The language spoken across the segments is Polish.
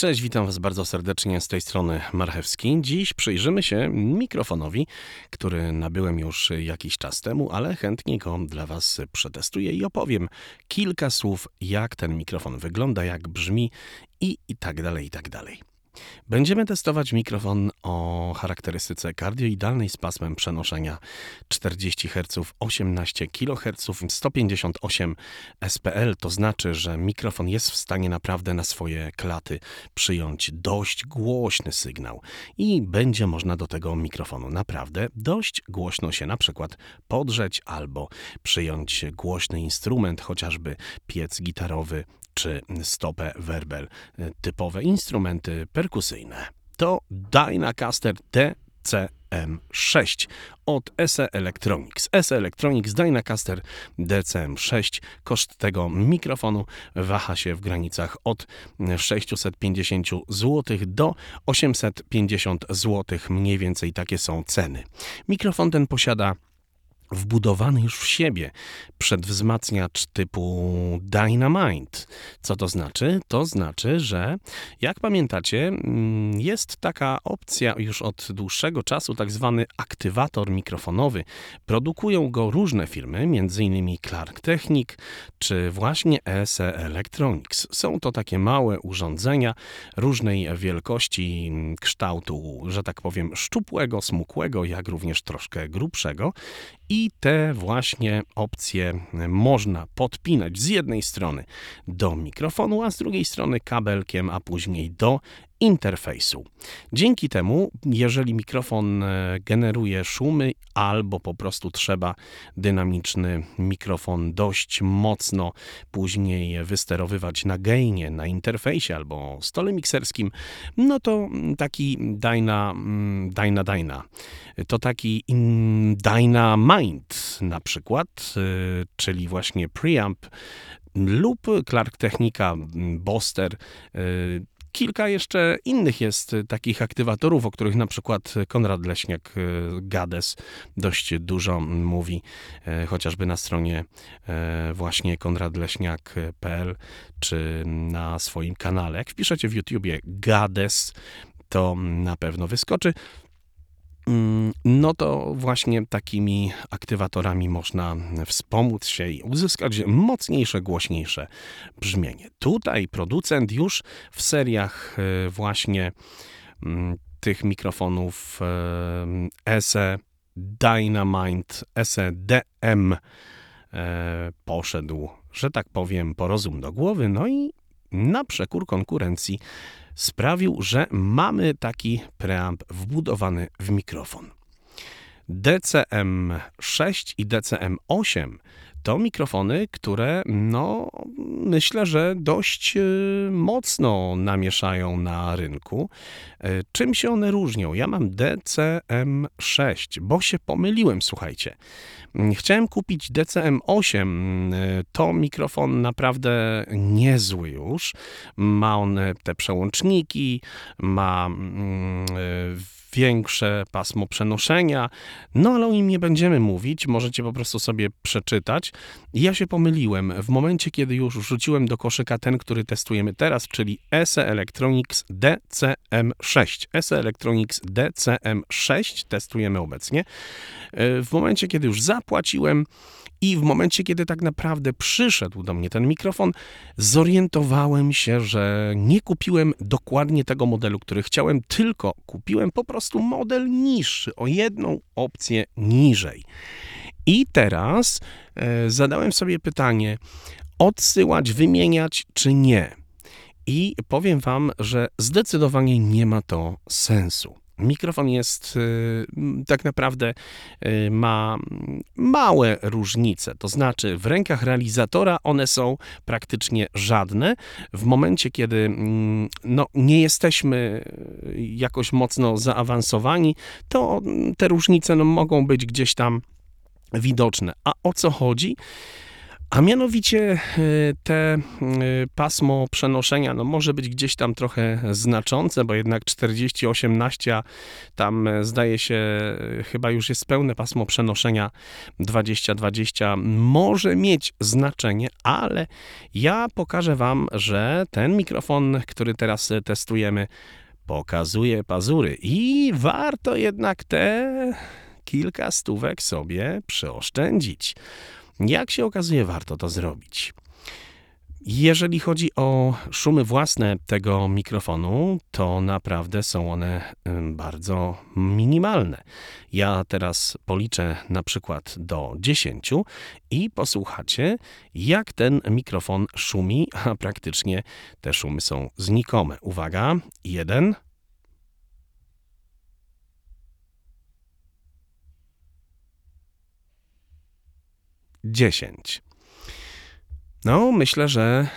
Cześć, witam Was bardzo serdecznie z tej strony Marchewski. Dziś przyjrzymy się mikrofonowi, który nabyłem już jakiś czas temu, ale chętnie go dla Was przetestuję i opowiem kilka słów, jak ten mikrofon wygląda, jak brzmi i, i tak dalej, i tak dalej. Będziemy testować mikrofon o charakterystyce kardioidalnej z pasmem przenoszenia 40 Hz, 18 kHz, 158 SPL. To znaczy, że mikrofon jest w stanie naprawdę na swoje klaty przyjąć dość głośny sygnał i będzie można do tego mikrofonu naprawdę dość głośno się na przykład podrzeć albo przyjąć głośny instrument, chociażby piec gitarowy czy stopę werbel, typowe instrumenty perkusyjne. To Dynacaster DCM6 od SE Electronics. SE Electronics Dynacaster DCM6. Koszt tego mikrofonu waha się w granicach od 650 zł do 850 zł. Mniej więcej takie są ceny. Mikrofon ten posiada wbudowany już w siebie przedwzmacniacz typu Dynamite. Co to znaczy? To znaczy, że jak pamiętacie, mm, jest taka opcja już od dłuższego czasu, tak zwany aktywator mikrofonowy. Produkują go różne firmy, m.in. Clark Technic czy właśnie ESE Electronics. Są to takie małe urządzenia różnej wielkości, kształtu, że tak powiem, szczupłego, smukłego, jak również troszkę grubszego i te właśnie opcje można podpinać z jednej strony do mikrofonu, a z drugiej strony kabelkiem, a później do interfejsu. Dzięki temu, jeżeli mikrofon e, generuje szumy albo po prostu trzeba dynamiczny mikrofon dość mocno później wysterowywać na gainie, na interfejsie albo stole mikserskim, no to taki Dyna, mm, Dyna, Dyna, to taki Dynamind na przykład, e, czyli właśnie preamp lub Clark Technica Boster e, Kilka jeszcze innych jest y, takich aktywatorów, o których na przykład Konrad Leśniak y, Gades dość dużo mówi, y, chociażby na stronie właśnie konradleśniak.pl czy na swoim kanale. Jak wpiszecie w YouTubie Gades, to na pewno wyskoczy. Mm, no to właśnie takimi aktywatorami można wspomóc się i uzyskać mocniejsze, głośniejsze brzmienie. Tutaj producent już w seriach e, właśnie mm, tych mikrofonów ESE Dynamite, ESE DM e, poszedł, że tak powiem, po rozum do głowy, no i na przekór konkurencji sprawił, że mamy taki preamp wbudowany w mikrofon. DCM6 i DCM8 to mikrofony, które no, myślę, że dość e, mocno namieszają na rynku. E, czym się one różnią? Ja mam DCM6, bo się pomyliłem, słuchajcie. Chciałem kupić DCM8. To mikrofon naprawdę niezły już. Ma on te przełączniki, ma mm, większe pasmo przenoszenia, no ale o nim nie będziemy mówić, możecie po prostu sobie przeczytać. Ja się pomyliłem. W momencie, kiedy już wrzuciłem do koszyka ten, który testujemy teraz, czyli SE Electronics DCM6. SE Electronics DCM6 testujemy obecnie. E, w momencie, kiedy już zapłaciłem, i w momencie, kiedy tak naprawdę przyszedł do mnie ten mikrofon, zorientowałem się, że nie kupiłem dokładnie tego modelu, który chciałem, tylko kupiłem po prostu model niższy, o jedną opcję niżej. I teraz e, zadałem sobie pytanie: odsyłać, wymieniać czy nie? I powiem Wam, że zdecydowanie nie ma to sensu. Mikrofon jest y, tak naprawdę y, ma małe różnice, to znaczy w rękach realizatora one są praktycznie żadne. W momencie, kiedy mm, no, nie jesteśmy jakoś mocno zaawansowani, to te różnice no, mogą być gdzieś tam widoczne. A o co chodzi? A mianowicie e, te e, pasmo przenoszenia no może być gdzieś tam trochę znaczące, bo jednak 48 naścia tam e, zdaje się chyba już jest pełne pasmo przenoszenia 20-20 może mieć znaczenie, ale ja pokażę wam, że ten mikrofon, który teraz testujemy, pokazuje pazury i warto jednak te kilka stówek sobie przeoszczędzić. Jak się okazuje, warto to zrobić. Jeżeli chodzi o szumy własne tego mikrofonu, to naprawdę są one bardzo minimalne. Ja teraz policzę na przykład do 10 i posłuchacie, jak ten mikrofon szumi, a praktycznie te szumy są znikome. Uwaga, 1, 10. No, myślę, że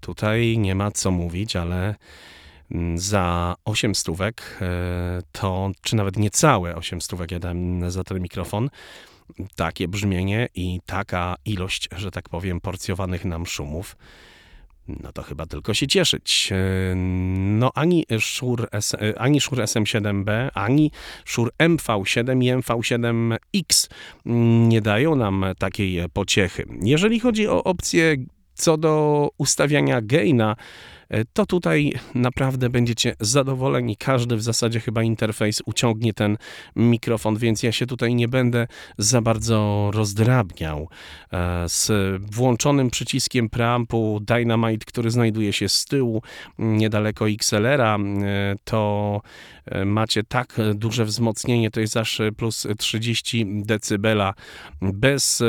tutaj nie ma co mówić, ale mm, za 8 stówek e, to, czy nawet niecałe 8 stówek ja dałem za ten mikrofon, takie brzmienie i taka ilość, że tak powiem, porcjowanych nam szumów, no to chyba tylko się cieszyć. E, no ani Shure, S, e, ani Shure SM7B, ani Shure MV7 i MV7X nie dają nam takiej pociechy. Jeżeli chodzi o opcję co do ustawiania gaina, E, to tutaj naprawdę będziecie zadowoleni. Każdy w zasadzie chyba interfejs uciągnie ten mikrofon, więc ja się tutaj nie będę za bardzo rozdrabniał. E, z włączonym przyciskiem preampu Dynamite, który znajduje się z tyłu, niedaleko XLR-a, e, to macie tak duże wzmocnienie, to jest aż plus 30 dB bez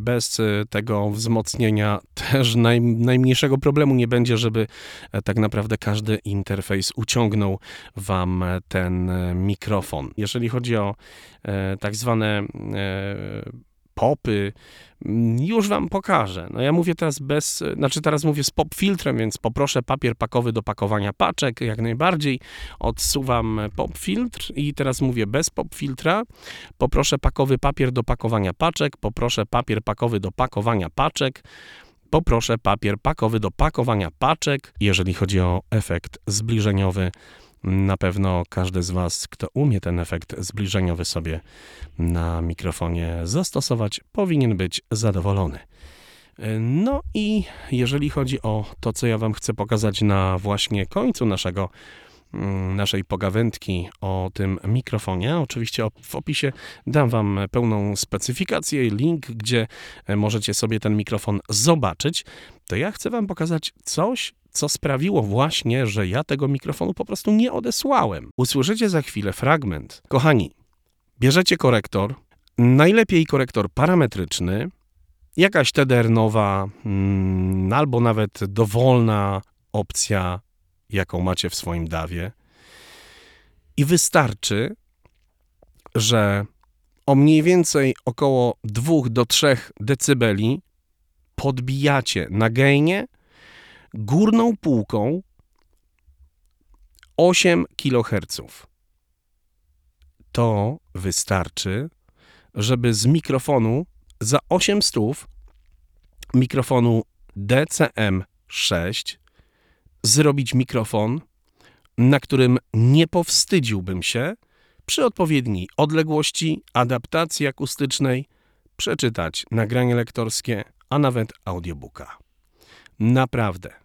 bez e, tego wzmocnienia też naj, najmniejszego problemu nie będzie, żeby e, tak naprawdę każdy interfejs uciągnął Wam ten mikrofon. Jeżeli chodzi o tak zwane popy, mm, już wam pokażę. No ja mówię teraz bez, znaczy teraz mówię z pop filtrem, więc poproszę papier pakowy do pakowania paczek, jak najbardziej. Odsuwam pop filtr i teraz mówię bez pop filtra. Poproszę pakowy papier do pakowania paczek, poproszę papier pakowy do pakowania paczek. Poproszę papier pakowy do pakowania paczek. Jeżeli chodzi o efekt zbliżeniowy, na pewno każdy z Was, kto umie ten efekt zbliżeniowy sobie na mikrofonie zastosować, powinien być zadowolony. No i jeżeli chodzi o to, co ja Wam chcę pokazać na właśnie końcu naszego mm, naszej pogawędki o tym mikrofonie. Oczywiście w opisie dam Wam pełną specyfikację, link, gdzie możecie sobie ten mikrofon zobaczyć. To ja chcę Wam pokazać coś, co sprawiło właśnie, że ja tego mikrofonu po prostu nie odesłałem. Usłyszycie za chwilę fragment. Kochani, bierzecie korektor, najlepiej korektor parametryczny, jakaś TDR nowa, mm, albo nawet dowolna opcja, jaką macie w swoim dawie. I wystarczy, że o mniej więcej około 2 do 3 decybeli podbijacie na gainie górną półką 8 kHz. To wystarczy, żeby z mikrofonu za 800 mikrofonu DCM6 zrobić mikrofon, na którym nie powstydziłbym się przy odpowiedniej odległości, adaptacji akustycznej przeczytać nagranie lektorskie, a nawet audiobooka. Naprawdę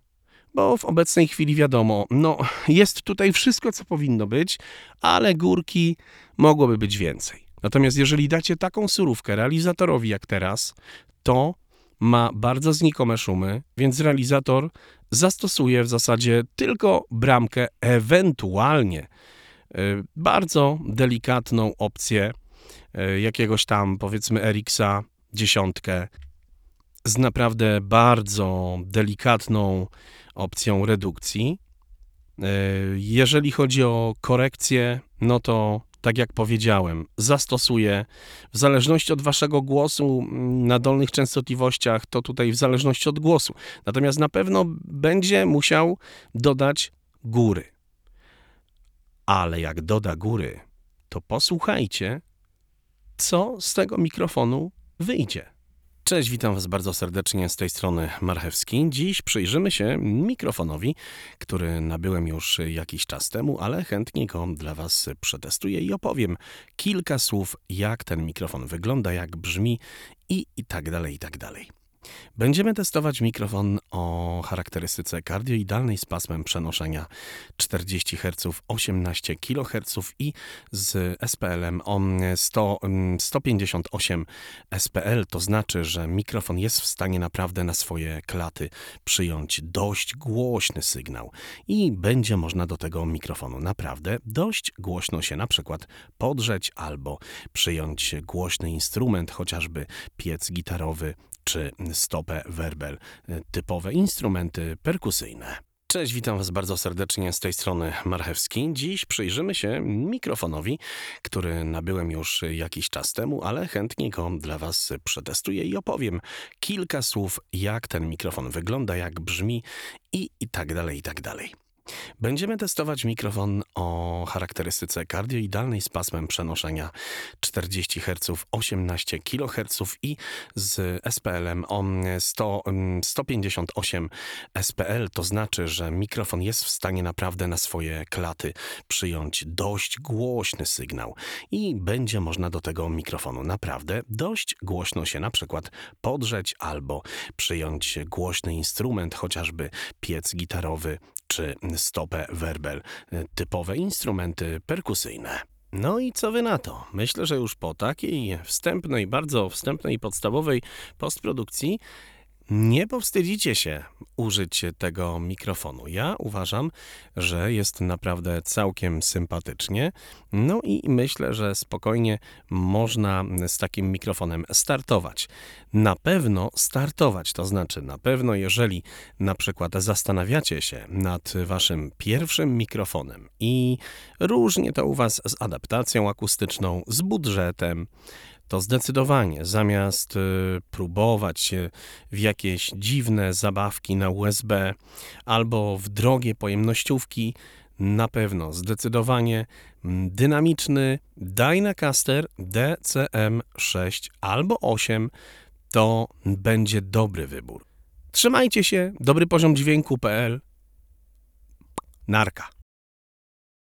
bo w obecnej chwili wiadomo, no jest tutaj wszystko, co powinno być, ale górki mogłoby być więcej. Natomiast jeżeli dacie taką surówkę realizatorowi jak teraz, to ma bardzo znikome szumy, więc realizator zastosuje w zasadzie tylko bramkę, ewentualnie y, bardzo delikatną opcję y, jakiegoś tam powiedzmy Erixa dziesiątkę z naprawdę bardzo delikatną opcją redukcji. E, jeżeli chodzi o korekcję, no to tak jak powiedziałem, zastosuję w zależności od waszego głosu na dolnych częstotliwościach, to tutaj w zależności od głosu. Natomiast na pewno będzie musiał dodać góry. Ale jak doda góry, to posłuchajcie, co z tego mikrofonu wyjdzie. Cześć, witam Was bardzo serdecznie z tej strony Marchewski. Dziś przyjrzymy się mikrofonowi, który nabyłem już jakiś czas temu, ale chętnie go dla Was przetestuję i opowiem kilka słów, jak ten mikrofon wygląda, jak brzmi i, i tak dalej, i tak dalej. Będziemy testować mikrofon o charakterystyce kardioidalnej z pasmem przenoszenia 40 Hz, 18 kHz i z SPL-em o 100, 158 SPL. To znaczy, że mikrofon jest w stanie naprawdę na swoje klaty przyjąć dość głośny sygnał i będzie można do tego mikrofonu naprawdę dość głośno się na przykład podrzeć albo przyjąć głośny instrument, chociażby piec gitarowy czy stopę werbel, typowe instrumenty perkusyjne. Cześć, witam Was bardzo serdecznie z tej strony Marchewski. Dziś przyjrzymy się mikrofonowi, który nabyłem już jakiś czas temu, ale chętnie go dla Was przetestuję i opowiem kilka słów, jak ten mikrofon wygląda, jak brzmi i, i tak dalej, i tak dalej. Będziemy testować mikrofon o charakterystyce kardioidalnej z pasmem przenoszenia 40 Hz, 18 kHz i z SPL-em o 100, 158 SPL. To znaczy, że mikrofon jest w stanie naprawdę na swoje klaty przyjąć dość głośny sygnał i będzie można do tego mikrofonu naprawdę dość głośno się na przykład podrzeć albo przyjąć głośny instrument, chociażby piec gitarowy czy stopę werbel, typowe instrumenty perkusyjne. No i co wy na to? Myślę, że już po takiej wstępnej, bardzo wstępnej, podstawowej postprodukcji nie powstydzicie się użyć tego mikrofonu. Ja uważam, że jest naprawdę całkiem sympatycznie. No i myślę, że spokojnie można z takim mikrofonem startować. Na pewno startować, to znaczy na pewno, jeżeli na przykład zastanawiacie się nad waszym pierwszym mikrofonem i różnie to u was z adaptacją akustyczną, z budżetem, to zdecydowanie zamiast y, próbować się w jakieś dziwne zabawki na USB albo w drogie pojemnościówki, na pewno zdecydowanie dynamiczny Dynacaster DCM6 albo 8 to będzie dobry wybór. Trzymajcie się, dobry poziom dźwięku.pl. Narka.